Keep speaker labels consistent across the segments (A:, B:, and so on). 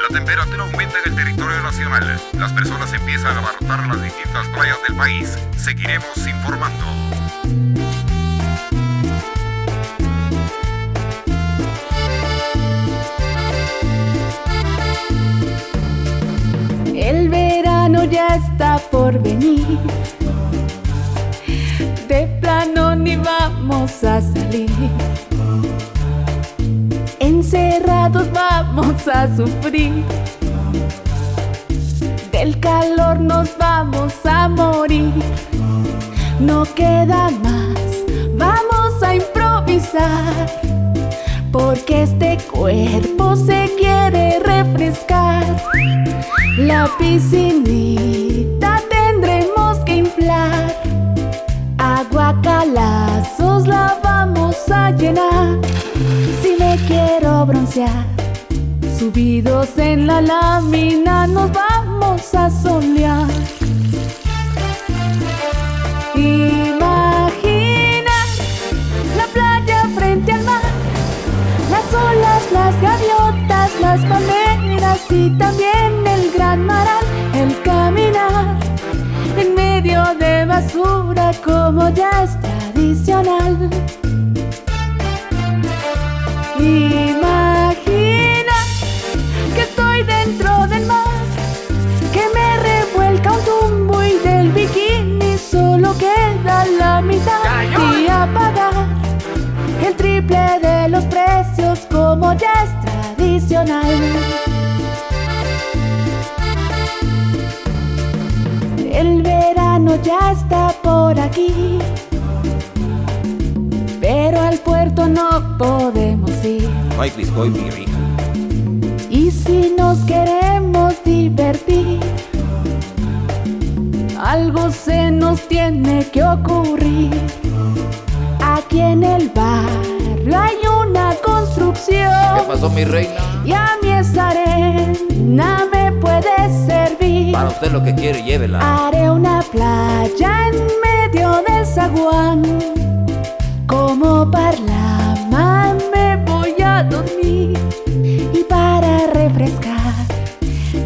A: La temperatura aumenta en el territorio nacional. Las personas empiezan a abarrotar las distintas playas del país. Seguiremos informando.
B: El verano ya está por venir. De plano ni vamos a salir. Encerrados vamos a sufrir. Del calor nos vamos a morir. No queda más, vamos a improvisar. Porque este cuerpo se quiere refrescar. La piscinita Si me quiero broncear, subidos en la lámina nos vamos a solear. Imagina la playa frente al mar, las olas, las gaviotas, las palmeras y también el gran maral, el caminar en medio de basura como ya es Imagina que estoy dentro del mar, que me revuelca un tumbo y del bikini solo queda la mitad y apagar el triple de los precios como ya es tradicional. El verano ya está por aquí, pero al puerto no podemos ir.
C: Ay, Criscoy, mi hija.
B: Y si nos queremos divertir, algo se nos tiene que ocurrir. Aquí en el barrio hay una construcción.
C: ¿Qué pasó, mi reina?
B: Y a mí esa arena me puede servir.
C: Para usted lo que quiere, llévela.
B: Haré una playa en medio del zaguán.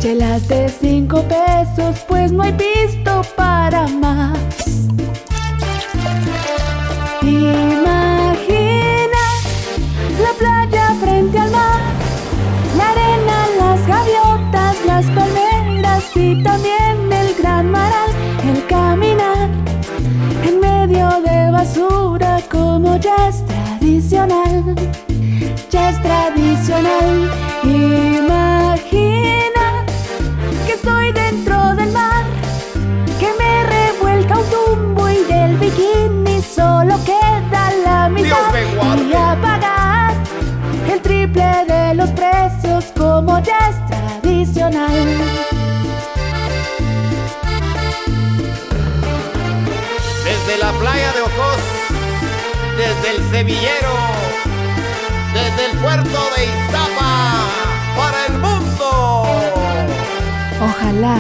B: Chelas de cinco pesos, pues no hay visto para más. Imagina la playa frente al mar, la arena, las gaviotas, las palmeras y también el gran maral, el caminar en medio de basura como ya es tradicional, ya es tradicional. De
C: Ocos, desde el Sevillero, desde el puerto de Iztapa, para el mundo.
B: Ojalá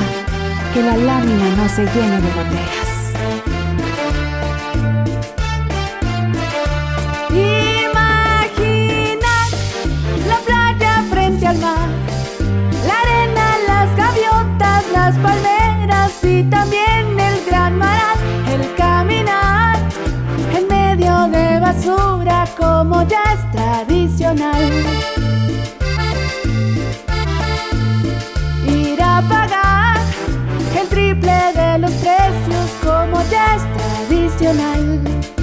B: que la lámina no se llene de botellas. Como ya es tradicional. ir a pagar el triple de los precios como ya es tradicional.